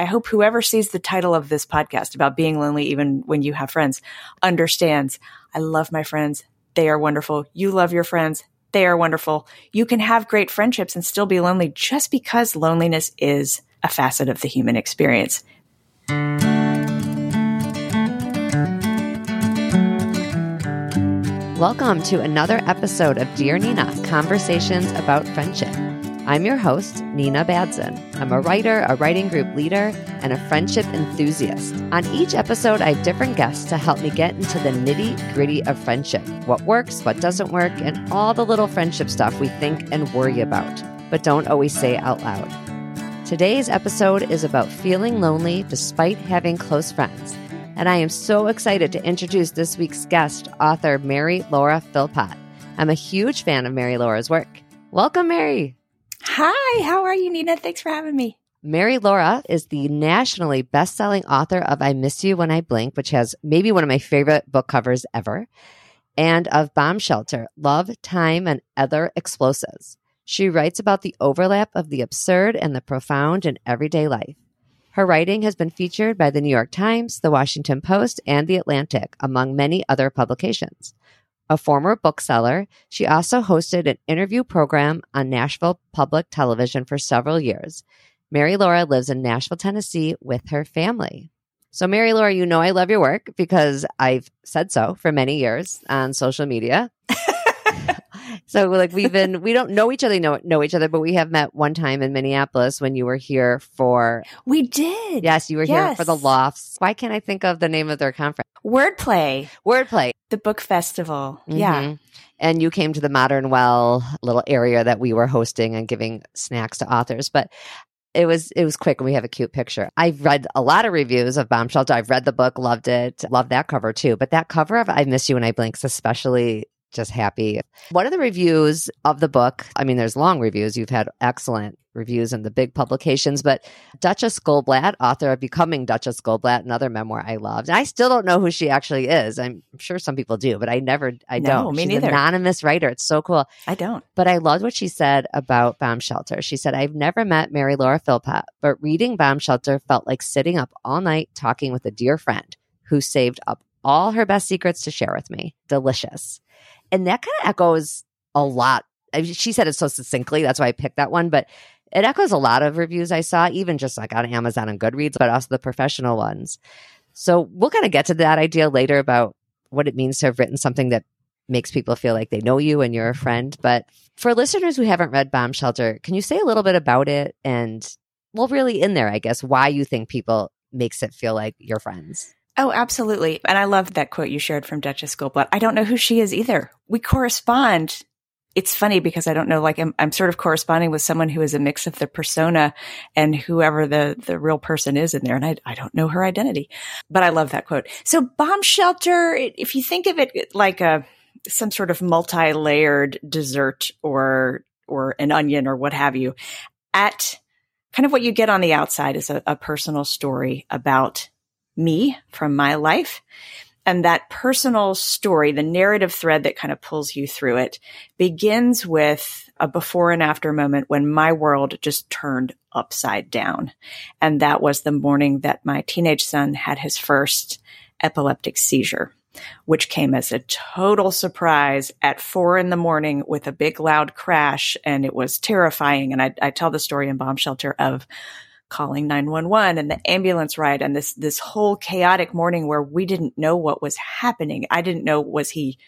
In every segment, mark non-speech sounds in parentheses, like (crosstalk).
I hope whoever sees the title of this podcast about being lonely, even when you have friends, understands I love my friends. They are wonderful. You love your friends. They are wonderful. You can have great friendships and still be lonely just because loneliness is a facet of the human experience. Welcome to another episode of Dear Nina Conversations about Friendship. I'm your host, Nina Badzin. I'm a writer, a writing group leader, and a friendship enthusiast. On each episode, I have different guests to help me get into the nitty gritty of friendship what works, what doesn't work, and all the little friendship stuff we think and worry about, but don't always say out loud. Today's episode is about feeling lonely despite having close friends and I am so excited to introduce this week's guest, author Mary Laura Philpott. I'm a huge fan of Mary Laura's work. Welcome, Mary. Hi, how are you, Nina? Thanks for having me. Mary Laura is the nationally best-selling author of I Miss You When I Blink, which has maybe one of my favorite book covers ever, and of Bomb Shelter, Love, Time, and Other Explosives. She writes about the overlap of the absurd and the profound in everyday life. Her writing has been featured by the New York Times, the Washington Post, and the Atlantic, among many other publications. A former bookseller, she also hosted an interview program on Nashville Public Television for several years. Mary Laura lives in Nashville, Tennessee with her family. So, Mary Laura, you know I love your work because I've said so for many years on social media. (laughs) So like we've been we don't know each other know know each other, but we have met one time in Minneapolis when you were here for We did. Yes, you were yes. here for the lofts. Why can't I think of the name of their conference? Wordplay. Wordplay. The book festival. Mm-hmm. Yeah. And you came to the Modern Well little area that we were hosting and giving snacks to authors. But it was it was quick and we have a cute picture. I've read a lot of reviews of Bomb Shelter. I've read the book, loved it, loved that cover too. But that cover of I Miss You When I Blinks especially just happy. One of the reviews of the book, I mean, there's long reviews. You've had excellent reviews in the big publications, but Duchess Goldblatt, author of Becoming Duchess Goldblatt, another memoir I loved. And I still don't know who she actually is. I'm sure some people do, but I never, I no, don't. Me She's neither. an anonymous writer. It's so cool. I don't. But I loved what she said about Bomb Shelter. She said, I've never met Mary Laura Philpott, but reading Bomb Shelter felt like sitting up all night talking with a dear friend who saved up all her best secrets to share with me. Delicious. And that kind of echoes a lot. She said it so succinctly. That's why I picked that one. But it echoes a lot of reviews I saw, even just like on Amazon and Goodreads, but also the professional ones. So we'll kind of get to that idea later about what it means to have written something that makes people feel like they know you and you're a friend. But for listeners who haven't read Bomb Shelter, can you say a little bit about it and, well, really in there, I guess, why you think people makes it feel like you're friends? Oh, absolutely. And I love that quote you shared from Duchess Goldblatt. I don't know who she is either. We correspond. It's funny because I don't know, like I'm, I'm sort of corresponding with someone who is a mix of the persona and whoever the, the real person is in there. And I, I don't know her identity, but I love that quote. So bomb shelter, if you think of it like a, some sort of multi-layered dessert or, or an onion or what have you at kind of what you get on the outside is a, a personal story about me from my life. And that personal story, the narrative thread that kind of pulls you through it begins with a before and after moment when my world just turned upside down. And that was the morning that my teenage son had his first epileptic seizure, which came as a total surprise at four in the morning with a big loud crash. And it was terrifying. And I, I tell the story in Bomb Shelter of calling 911 and the ambulance ride and this, this whole chaotic morning where we didn't know what was happening. I didn't know, was he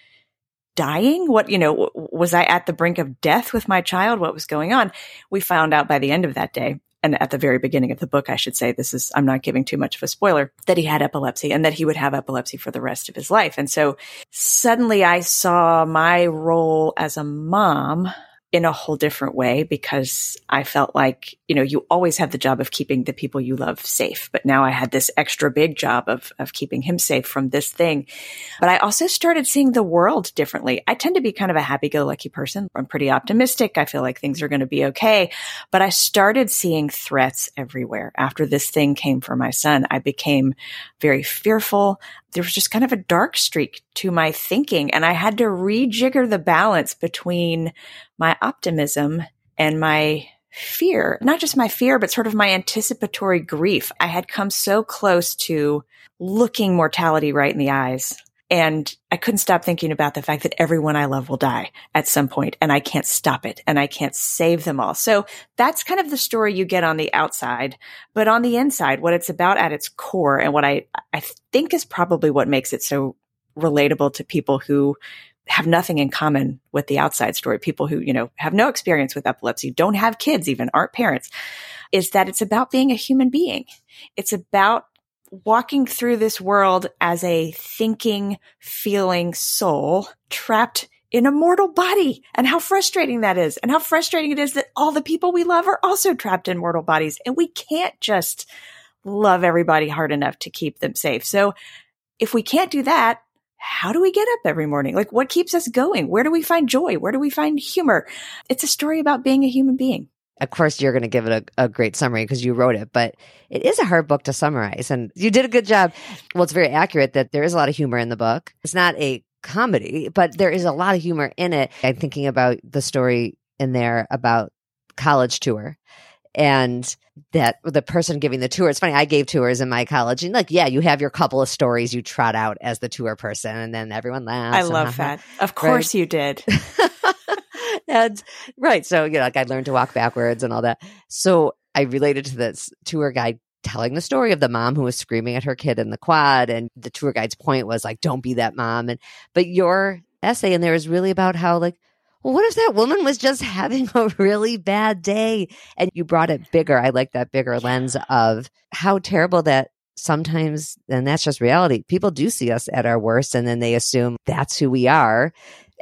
dying? What, you know, was I at the brink of death with my child? What was going on? We found out by the end of that day and at the very beginning of the book, I should say, this is, I'm not giving too much of a spoiler, that he had epilepsy and that he would have epilepsy for the rest of his life. And so suddenly I saw my role as a mom in a whole different way because I felt like, you know, you always have the job of keeping the people you love safe. But now I had this extra big job of, of keeping him safe from this thing. But I also started seeing the world differently. I tend to be kind of a happy go lucky person. I'm pretty optimistic. I feel like things are going to be okay. But I started seeing threats everywhere. After this thing came for my son, I became very fearful there was just kind of a dark streak to my thinking and I had to rejigger the balance between my optimism and my fear, not just my fear, but sort of my anticipatory grief. I had come so close to looking mortality right in the eyes. And I couldn't stop thinking about the fact that everyone I love will die at some point and I can't stop it and I can't save them all. So that's kind of the story you get on the outside. But on the inside, what it's about at its core and what I, I think is probably what makes it so relatable to people who have nothing in common with the outside story. People who, you know, have no experience with epilepsy, don't have kids, even aren't parents, is that it's about being a human being. It's about walking through this world as a thinking, feeling soul trapped in a mortal body and how frustrating that is and how frustrating it is that all the people we love are also trapped in mortal bodies and we can't just love everybody hard enough to keep them safe. So if we can't do that, how do we get up every morning? Like what keeps us going? Where do we find joy? Where do we find humor? It's a story about being a human being. Of course, you're going to give it a, a great summary because you wrote it, but it is a hard book to summarize. And you did a good job. Well, it's very accurate that there is a lot of humor in the book. It's not a comedy, but there is a lot of humor in it. I'm thinking about the story in there about college tour and that the person giving the tour it's funny i gave tours in my college and like yeah you have your couple of stories you trot out as the tour person and then everyone laughs i love that of course right? you did (laughs) (laughs) and right so you know like i learned to walk backwards and all that so i related to this tour guide telling the story of the mom who was screaming at her kid in the quad and the tour guide's point was like don't be that mom and but your essay in there is really about how like well, what if that woman was just having a really bad day? And you brought it bigger. I like that bigger lens of how terrible that sometimes, and that's just reality. People do see us at our worst and then they assume that's who we are.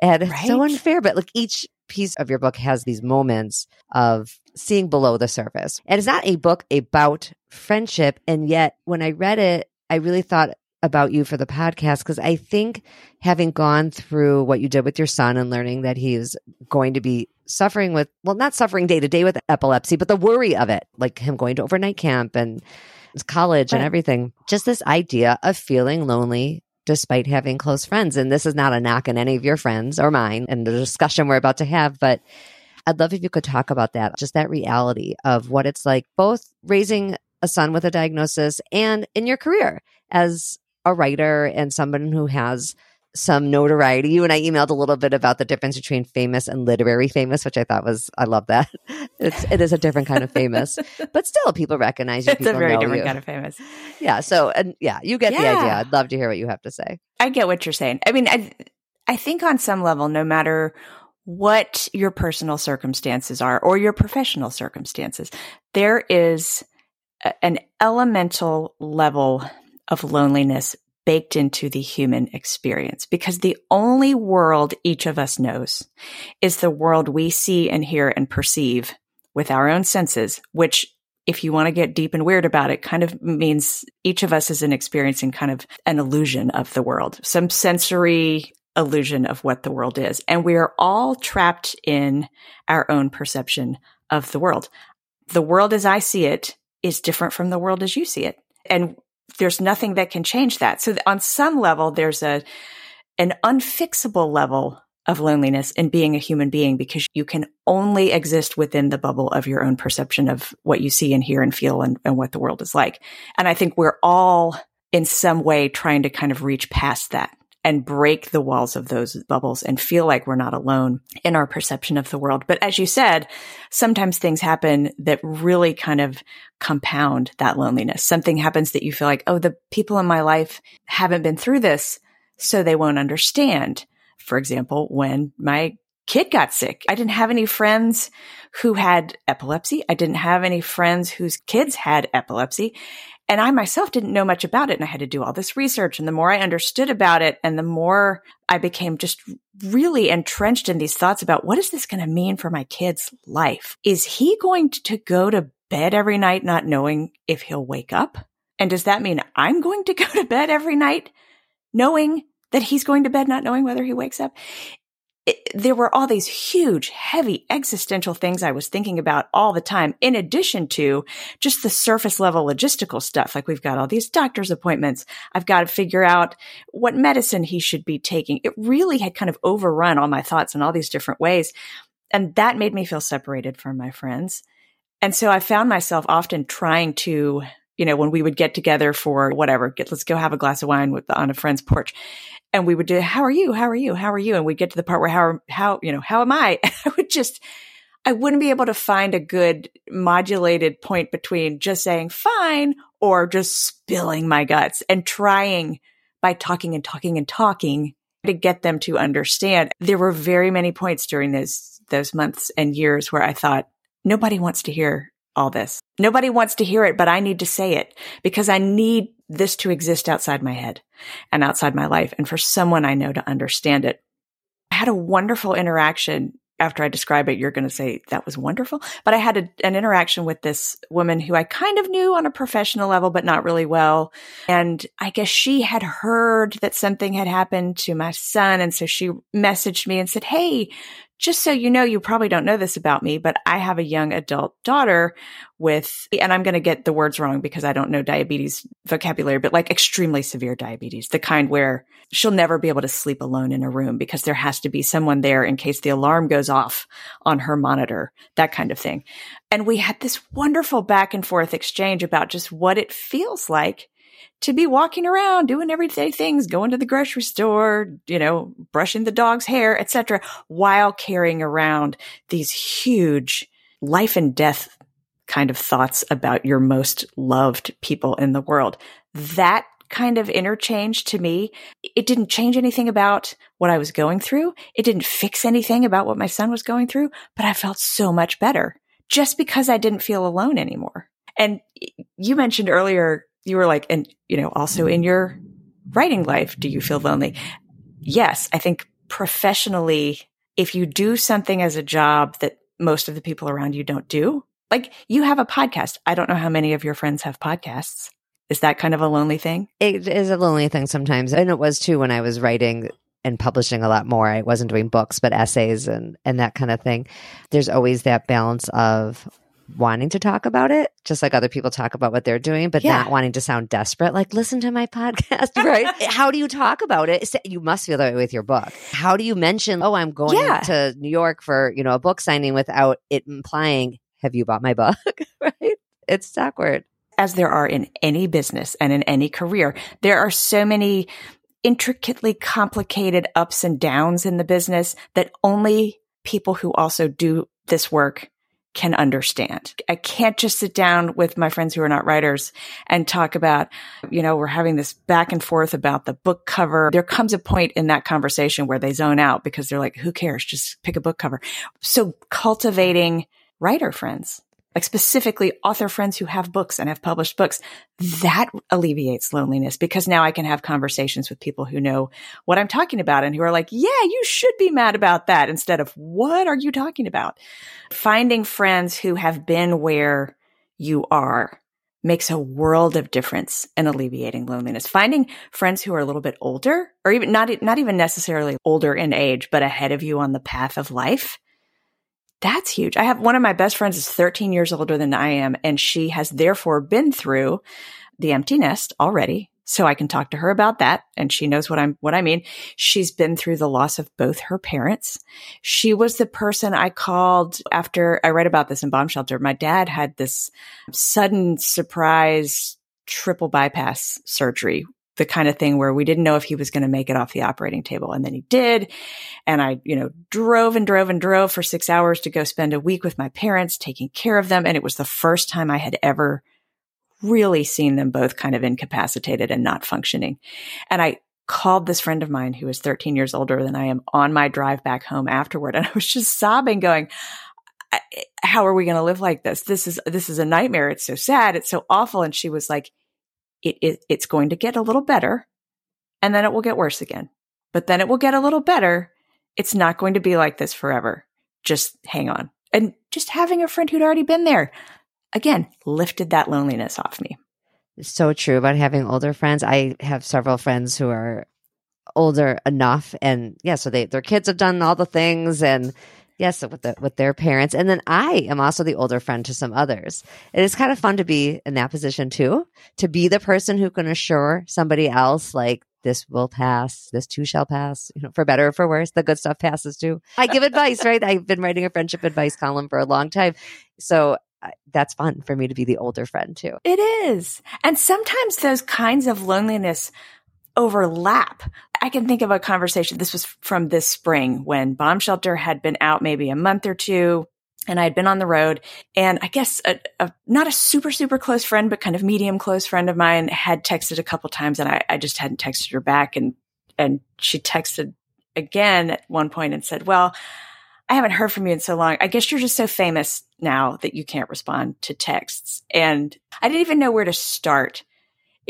And right. it's so unfair. But like each piece of your book has these moments of seeing below the surface. And it's not a book about friendship. And yet when I read it, I really thought about you for the podcast because I think having gone through what you did with your son and learning that he's going to be suffering with, well, not suffering day to day with epilepsy, but the worry of it, like him going to overnight camp and college right. and everything, just this idea of feeling lonely despite having close friends. And this is not a knock on any of your friends or mine and the discussion we're about to have, but I'd love if you could talk about that, just that reality of what it's like, both raising a son with a diagnosis and in your career as a writer and someone who has some notoriety. You and I emailed a little bit about the difference between famous and literary famous, which I thought was I love that. (laughs) It's it is a different kind of famous, (laughs) but still people recognize you. It's a very different you. kind of famous. Yeah. So and yeah, you get yeah. the idea. I'd love to hear what you have to say. I get what you're saying. I mean, I I think on some level, no matter what your personal circumstances are or your professional circumstances, there is a, an elemental level of loneliness baked into the human experience because the only world each of us knows is the world we see and hear and perceive with our own senses, which if you want to get deep and weird about it, kind of means each of us is an experiencing kind of an illusion of the world, some sensory illusion of what the world is. And we are all trapped in our own perception of the world. The world as I see it is different from the world as you see it. And there's nothing that can change that. So on some level, there's a, an unfixable level of loneliness in being a human being because you can only exist within the bubble of your own perception of what you see and hear and feel and, and what the world is like. And I think we're all in some way trying to kind of reach past that and break the walls of those bubbles and feel like we're not alone in our perception of the world. But as you said, sometimes things happen that really kind of compound that loneliness. Something happens that you feel like, oh, the people in my life haven't been through this, so they won't understand. For example, when my kid got sick, I didn't have any friends who had epilepsy. I didn't have any friends whose kids had epilepsy. And I myself didn't know much about it. And I had to do all this research. And the more I understood about it and the more I became just really entrenched in these thoughts about what is this going to mean for my kid's life? Is he going to go to bed every night not knowing if he'll wake up? And does that mean I'm going to go to bed every night knowing that he's going to bed not knowing whether he wakes up? There were all these huge, heavy existential things I was thinking about all the time, in addition to just the surface level logistical stuff. Like we've got all these doctor's appointments. I've got to figure out what medicine he should be taking. It really had kind of overrun all my thoughts in all these different ways. And that made me feel separated from my friends. And so I found myself often trying to, you know, when we would get together for whatever, get, let's go have a glass of wine with on a friend's porch. And we would do, how are you? How are you? How are you? And we'd get to the part where how, how, you know, how am I? (laughs) I would just, I wouldn't be able to find a good modulated point between just saying fine or just spilling my guts and trying by talking and talking and talking to get them to understand. There were very many points during those, those months and years where I thought, nobody wants to hear all this. Nobody wants to hear it, but I need to say it because I need this to exist outside my head and outside my life and for someone I know to understand it. I had a wonderful interaction after I describe it, you're going to say that was wonderful. But I had a, an interaction with this woman who I kind of knew on a professional level, but not really well. And I guess she had heard that something had happened to my son. And so she messaged me and said, Hey, just so you know, you probably don't know this about me, but I have a young adult daughter with, and I'm going to get the words wrong because I don't know diabetes vocabulary, but like extremely severe diabetes, the kind where she'll never be able to sleep alone in a room because there has to be someone there in case the alarm goes off on her monitor, that kind of thing. And we had this wonderful back and forth exchange about just what it feels like to be walking around doing everyday things, going to the grocery store, you know, brushing the dog's hair, etc., while carrying around these huge life and death kind of thoughts about your most loved people in the world. That kind of interchange to me, it didn't change anything about what I was going through. It didn't fix anything about what my son was going through, but I felt so much better just because I didn't feel alone anymore. And you mentioned earlier you were like, and you know, also in your writing life, do you feel lonely? Yes, I think professionally, if you do something as a job that most of the people around you don't do, like you have a podcast. I don't know how many of your friends have podcasts. Is that kind of a lonely thing? It is a lonely thing sometimes. And it was too when I was writing and publishing a lot more. I wasn't doing books, but essays and, and that kind of thing. There's always that balance of wanting to talk about it, just like other people talk about what they're doing, but yeah. not wanting to sound desperate. Like, listen to my podcast, (laughs) right? (laughs) How do you talk about it? You must feel that way with your book. How do you mention, oh, I'm going yeah. to New York for, you know, a book signing without it implying, have you bought my book? (laughs) right? It's awkward. As there are in any business and in any career, there are so many intricately complicated ups and downs in the business that only people who also do this work can understand. I can't just sit down with my friends who are not writers and talk about, you know, we're having this back and forth about the book cover. There comes a point in that conversation where they zone out because they're like, who cares? Just pick a book cover. So cultivating writer friends like specifically author friends who have books and have published books, that alleviates loneliness because now I can have conversations with people who know what I'm talking about and who are like, yeah, you should be mad about that instead of what are you talking about? Finding friends who have been where you are makes a world of difference in alleviating loneliness. Finding friends who are a little bit older or even not, not even necessarily older in age, but ahead of you on the path of life that's huge. I have one of my best friends is 13 years older than I am, and she has therefore been through the empty nest already. So I can talk to her about that. And she knows what I'm, what I mean. She's been through the loss of both her parents. She was the person I called after I read about this in bomb shelter. My dad had this sudden surprise triple bypass surgery the kind of thing where we didn't know if he was going to make it off the operating table. And then he did. And I, you know, drove and drove and drove for six hours to go spend a week with my parents, taking care of them. And it was the first time I had ever really seen them both kind of incapacitated and not functioning. And I called this friend of mine who is 13 years older than I am on my drive back home afterward. (laughs) And I was just sobbing, going, how are we going to live like this? This is, this is a nightmare. It's so sad. It's so awful. And she was like, it, it, it's going to get a little better and then it will get worse again. But then it will get a little better. It's not going to be like this forever. Just hang on. And just having a friend who'd already been there, again, lifted that loneliness off me. So true about having older friends. I have several friends who are older enough and yeah, so they their kids have done all the things and Yes, with the, with their parents, and then I am also the older friend to some others. It is kind of fun to be in that position too, to be the person who can assure somebody else like this will pass, this too shall pass, you know, for better or for worse. The good stuff passes too. I give advice, right? I've been writing a friendship advice column for a long time. So uh, that's fun for me to be the older friend too. It is. And sometimes those kinds of loneliness overlap. I can think of a conversation. This was from this spring when Bomb Shelter had been out maybe a month or two and I had been on the road and I guess a, a, not a super, super close friend, but kind of medium close friend of mine had texted a couple times and I, I just hadn't texted her back. And, and she texted again at one point and said, well, I haven't heard from you in so long. I guess you're just so famous now that you can't respond to texts. And I didn't even know where to start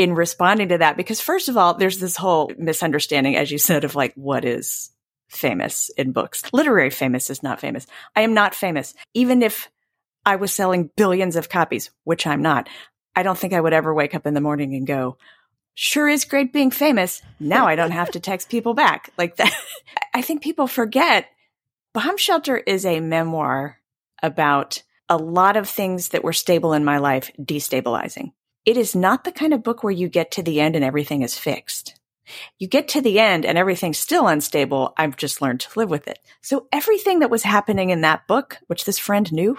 in responding to that because first of all, there's this whole misunderstanding, as you said, of like, what is famous in books? Literary famous is not famous. I am not famous. Even if I was selling billions of copies, which I'm not, I don't think I would ever wake up in the morning and go, sure is great being famous. Now I don't have to text people back (laughs) like that. (laughs) I think people forget Bomb Shelter is a memoir about a lot of things that were stable in my life destabilizing. It is not the kind of book where you get to the end and everything is fixed. You get to the end and everything's still unstable. I've just learned to live with it. So everything that was happening in that book, which this friend knew,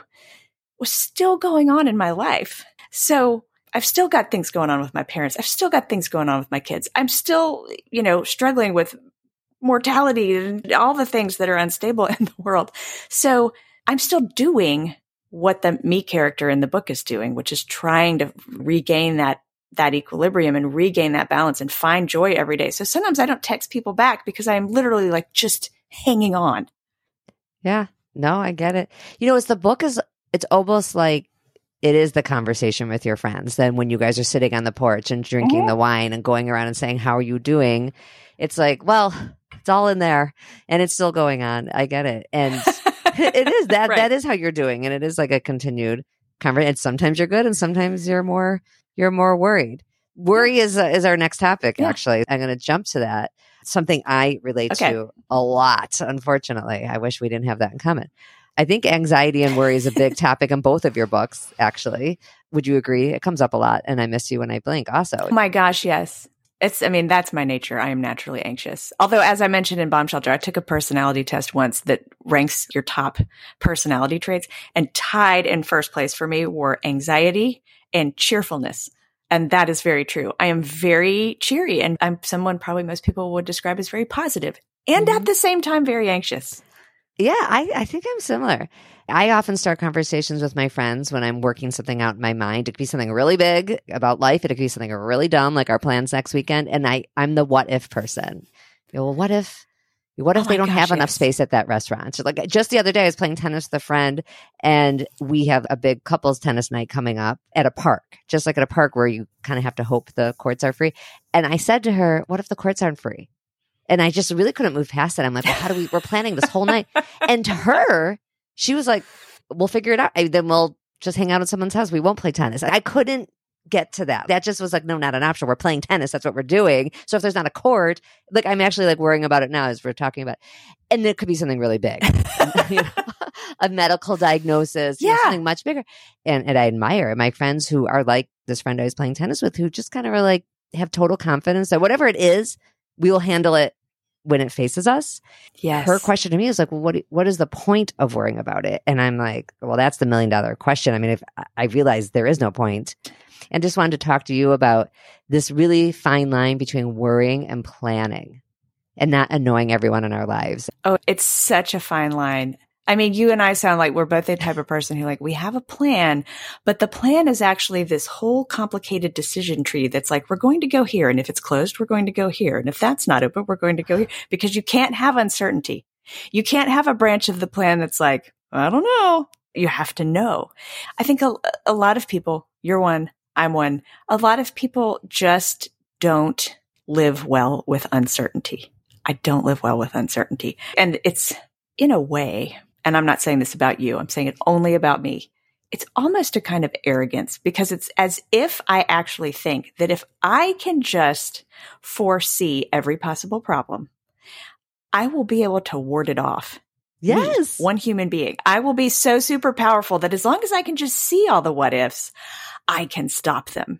was still going on in my life. So I've still got things going on with my parents. I've still got things going on with my kids. I'm still, you know, struggling with mortality and all the things that are unstable (laughs) in the world. So I'm still doing what the me character in the book is doing, which is trying to regain that that equilibrium and regain that balance and find joy every day. So sometimes I don't text people back because I'm literally like just hanging on. Yeah. No, I get it. You know, it's the book is it's almost like it is the conversation with your friends. Then when you guys are sitting on the porch and drinking mm-hmm. the wine and going around and saying, How are you doing? It's like, well, it's all in there and it's still going on. I get it. And (laughs) it is that right. that is how you're doing. And it is like a continued conversation. Sometimes you're good and sometimes you're more you're more worried. Worry is uh, is our next topic. Yeah. Actually, I'm going to jump to that. Something I relate okay. to a lot. Unfortunately, I wish we didn't have that in common. I think anxiety and worry is a big (laughs) topic in both of your books. Actually, would you agree? It comes up a lot, and I miss you when I blink. Also, oh my gosh, yes. It's, I mean, that's my nature. I am naturally anxious. Although, as I mentioned in Bomb Shelter, I took a personality test once that ranks your top personality traits and tied in first place for me were anxiety and cheerfulness. And that is very true. I am very cheery and I'm someone probably most people would describe as very positive and mm-hmm. at the same time very anxious. Yeah, I, I think I'm similar. I often start conversations with my friends when I'm working something out in my mind. It could be something really big about life. It could be something really dumb, like our plans next weekend. And I, I'm the what if person. You know, well, what if what if oh they don't gosh, have yes. enough space at that restaurant? So like just the other day, I was playing tennis with a friend and we have a big couples tennis night coming up at a park, just like at a park where you kind of have to hope the courts are free. And I said to her, what if the courts aren't free? And I just really couldn't move past it. I'm like, well, how do we, we're planning this whole night. (laughs) And to her, she was like, we'll figure it out. I, then we'll just hang out at someone's house. We won't play tennis. I couldn't get to that. That just was like, no, not an option. We're playing tennis. That's what we're doing. So if there's not a court, like I'm actually like worrying about it now as we're talking about, and it could be something really big, (laughs) you know, a medical diagnosis, yeah, know, something much bigger. And and I admire my friends who are like this friend I was playing tennis with, who just kind of are like have total confidence that whatever it is, we will handle it when it faces us. Yes. Her question to me is like, well, what what is the point of worrying about it? And I'm like, well, that's the million dollar question. I mean, if I realize there is no point, and just wanted to talk to you about this really fine line between worrying and planning and not annoying everyone in our lives. Oh, it's such a fine line. I mean, you and I sound like we're both the type of person who like, we have a plan, but the plan is actually this whole complicated decision tree that's like, we're going to go here. And if it's closed, we're going to go here. And if that's not open, we're going to go here because you can't have uncertainty. You can't have a branch of the plan that's like, I don't know. You have to know. I think a, a lot of people, you're one, I'm one. A lot of people just don't live well with uncertainty. I don't live well with uncertainty. And it's in a way, and I'm not saying this about you, I'm saying it only about me. It's almost a kind of arrogance because it's as if I actually think that if I can just foresee every possible problem, I will be able to ward it off. Yes. Me, one human being. I will be so super powerful that as long as I can just see all the what ifs, I can stop them.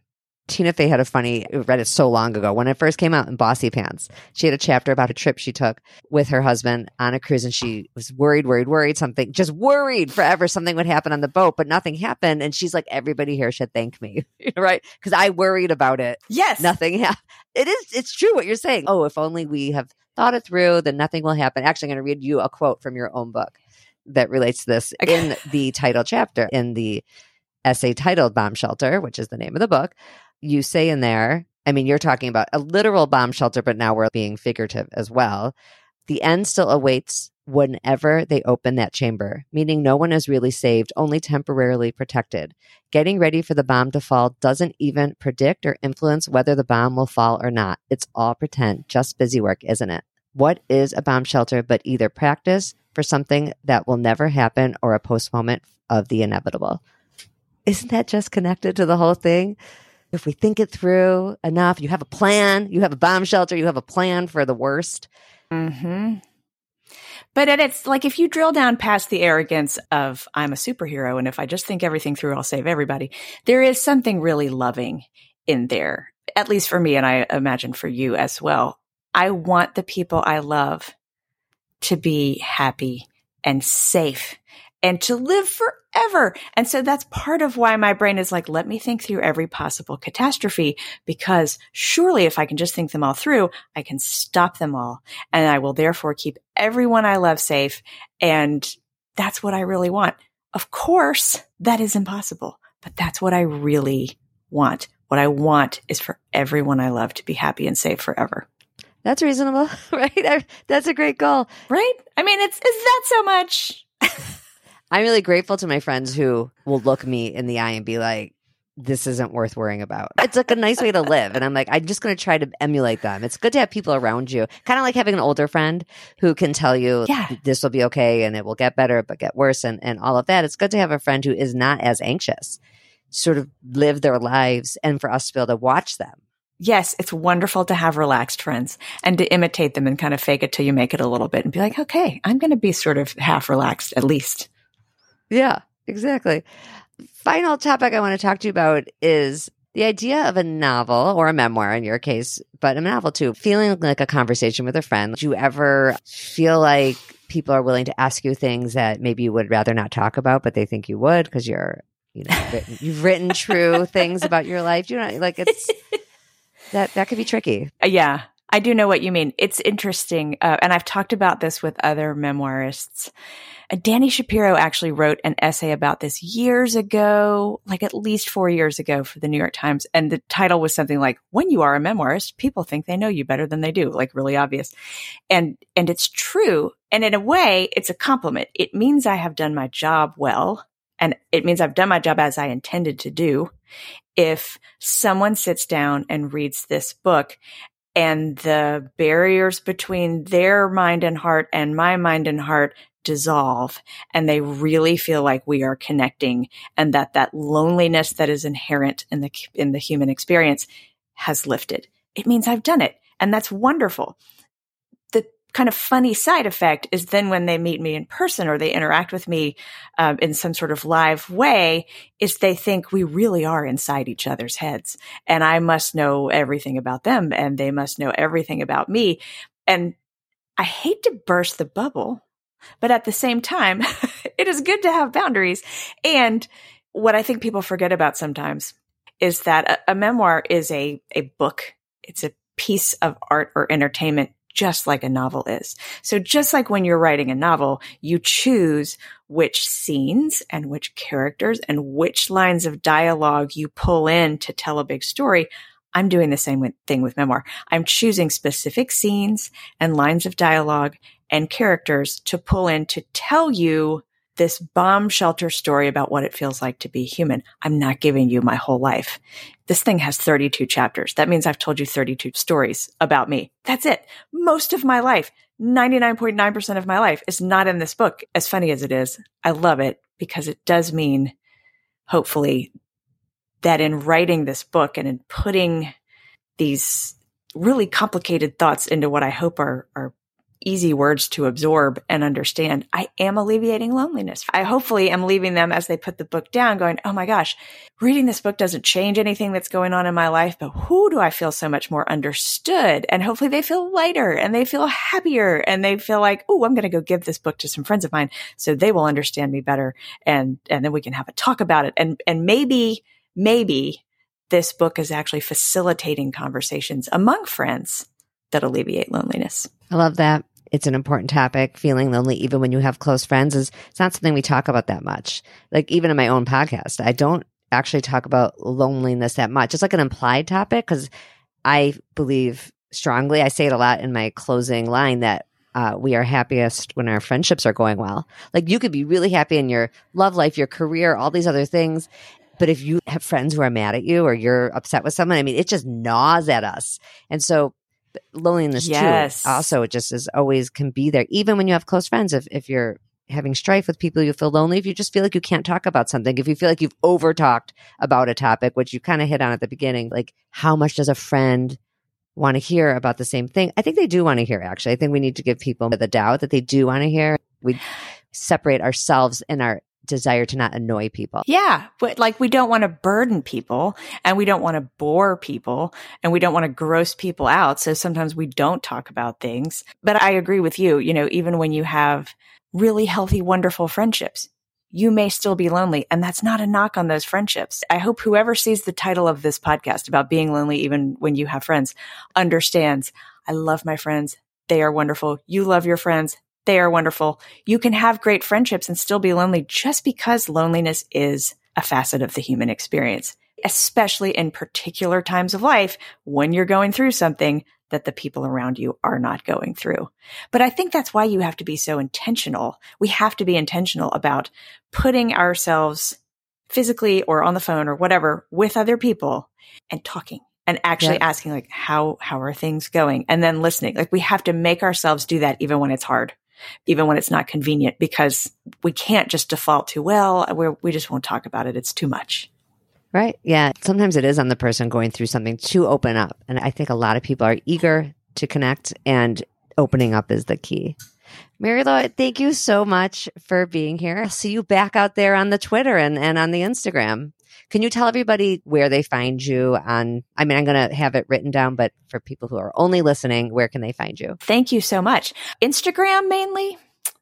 Tina Fey had a funny, I read it so long ago when it first came out in Bossypants. She had a chapter about a trip she took with her husband on a cruise and she was worried, worried, worried something, just worried forever something would happen on the boat, but nothing happened. And she's like, everybody here should thank me, (laughs) right? Because I worried about it. Yes. Nothing happened. It is, it's true what you're saying. Oh, if only we have thought it through, then nothing will happen. Actually, I'm going to read you a quote from your own book that relates to this Okay. in the title chapter in the essay titled Bomb Shelter, which is the name of the book. You say in there, I mean, you're talking about a literal bomb shelter, but now we're being figurative as well. The end still awaits whenever they open that chamber, meaning no one is really saved, only temporarily protected. Getting ready for the bomb to fall doesn't even predict or influence whether the bomb will fall or not. It's all pretend, just busy work, isn't it? What is a bomb shelter but either practice for something that will never happen or a postponement of the inevitable? Isn't that just connected to the whole thing? If we think it through enough, you have a plan, you have a bomb shelter, you have a plan for the worst. hmm But it's like if you drill down past the arrogance of I'm a superhero and if I just think everything through, I'll save everybody. There is something really loving in there, at least for me, and I imagine for you as well. I want the people I love to be happy and safe and to live forever. And so that's part of why my brain is like, let me think through every possible catastrophe because surely if I can just think them all through, I can stop them all and I will therefore keep everyone I love safe. And that's what I really want. Of course, that is impossible, but that's what I really want. What I want is for everyone I love to be happy and safe forever. That's reasonable, (laughs) right? That's a great goal. Right? I mean, it's, is that so much? (laughs) I'm really grateful to my friends who will look me in the eye and be like, this isn't worth worrying about. It's like a nice way to live. And I'm like, I'm just going to try to emulate them. It's good to have people around you, kind of like having an older friend who can tell you, Yeah. this will be okay and it will get better, but get worse and, and all of that. It's good to have a friend who is not as anxious, sort of live their lives and for us to be able to watch them. Yes, it's wonderful to have relaxed friends and to imitate them and kind of fake it till you make it a little bit and be like, okay, I'm going to be sort of half relaxed at least. Yeah, exactly. Final topic I want to talk to you about is the idea of a novel or a memoir in your case, but a novel too, feeling like a conversation with a friend. Do you ever feel like people are willing to ask you things that maybe you would rather not talk about, but they think you would because you're, you know, written, (laughs) you've written true things about your life? You know, like it's (laughs) that that could be tricky. Uh, Yeah, I do know what you mean. It's interesting. Uh, and I've talked about this with other memoirists. Uh, Dani Shapiro actually wrote an essay about this years ago, like at least four years ago for the New York Times. And the title was something like, when you are a memoirist, people think they know you better than they do, like really obvious. And, and it's true. And in a way, it's a compliment. It means I have done my job well. And it means I've done my job as I intended to do. If someone sits down and reads this book and the barriers between their mind and heart and my mind and heart dissolve and they really feel like we are connecting and that that loneliness that is inherent in the in the human experience has lifted. It means i've done it and that's wonderful kind of funny side effect is then when they meet me in person or they interact with me um, in some sort of live way is they think we really are inside each other's heads and I must know everything about them and they must know everything about me. And I hate to burst the bubble, but at the same time, (laughs) it is good to have boundaries. And what I think people forget about sometimes is that a, a memoir is a, a book. It's a piece of art or entertainment just like a novel is. So just like when you're writing a novel, you choose which scenes and which characters and which lines of dialogue you pull in to tell a big story. I'm doing the same thing with memoir. I'm choosing specific scenes and lines of dialogue and characters to pull in to tell you this bomb shelter story about what it feels like to be human. I'm not giving you my whole life. This thing has 32 chapters. That means I've told you 32 stories about me. That's it. Most of my life, 99.9% of my life is not in this book. As funny as it is, I love it because it does mean, hopefully, that in writing this book and in putting these really complicated thoughts into what I hope are, are easy words to absorb and understand, I am alleviating loneliness. I hopefully am leaving them as they put the book down going, Oh my gosh, reading this book doesn't change anything that's going on in my life, but who do I feel so much more understood? And hopefully they feel lighter and they feel happier and they feel like, Oh, I'm going to go give this book to some friends of mine so they will understand me better. And, and then we can have a talk about it. And, and maybe, maybe this book is actually facilitating conversations among friends that alleviate loneliness. I love that it's an important topic. Feeling lonely, even when you have close friends, is it's not something we talk about that much. Like even in my own podcast, I don't actually talk about loneliness that much. It's like an implied topic because I believe strongly. I say it a lot in my closing line that uh, we are happiest when our friendships are going well. Like you could be really happy in your love life, your career, all these other things. But if you have friends who are mad at you or you're upset with someone, I mean, it just gnaws at us. And so loneliness yes. too. Also, it just is always can be there, even when you have close friends. If if you're having strife with people, you feel lonely. If you just feel like you can't talk about something, if you feel like you've over talked about a topic, which you kind of hit on at the beginning, like how much does a friend want to hear about the same thing? I think they do want to hear. Actually, I think we need to give people the doubt that they do want to hear. We separate ourselves and our desire to not annoy people. Yeah. But like we don't want to burden people and we don't want to bore people and we don't want to gross people out. So sometimes we don't talk about things. But I agree with you. You know, even when you have really healthy, wonderful friendships, you may still be lonely. And that's not a knock on those friendships. I hope whoever sees the title of this podcast about being lonely, even when you have friends, understands I love my friends. They are wonderful. You love your friends. They are wonderful. You can have great friendships and still be lonely just because loneliness is a facet of the human experience, especially in particular times of life when you're going through something that the people around you are not going through. But I think that's why you have to be so intentional. We have to be intentional about putting ourselves physically or on the phone or whatever with other people and talking and actually yep. asking like how how are things going and then listening like we have to make ourselves do that even when it's hard even when it's not convenient, because we can't just default to, well, we're, we just won't talk about it. It's too much. Right. Yeah. Sometimes it is on the person going through something to open up. And I think a lot of people are eager to connect, and opening up is the key. Mary Laura, thank you so much for being here. I'll see you back out there on the Twitter and, and on the Instagram. Can you tell everybody where they find you on? I mean, I'm going to have it written down, but for people who are only listening, where can they find you? Thank you so much. Instagram mainly.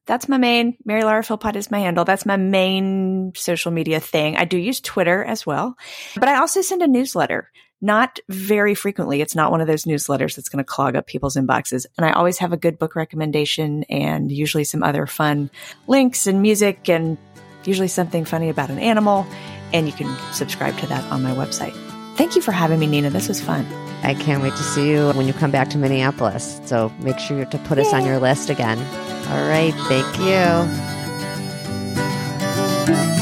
That's my main. Mary Laura Philpott is my handle. That's my main social media thing. I do use Twitter as well, but I also send a newsletter not very frequently. It's not one of those newsletters that's going to clog up people's inboxes. And I always have a good book recommendation and usually some other fun links and music and usually something funny about an animal and you can subscribe to that on my website. Thank you for having me, Nina. This was fun. I can't wait to see you when you come back to Minneapolis. So make sure to put Yay. us on your list again. All right. Thank you.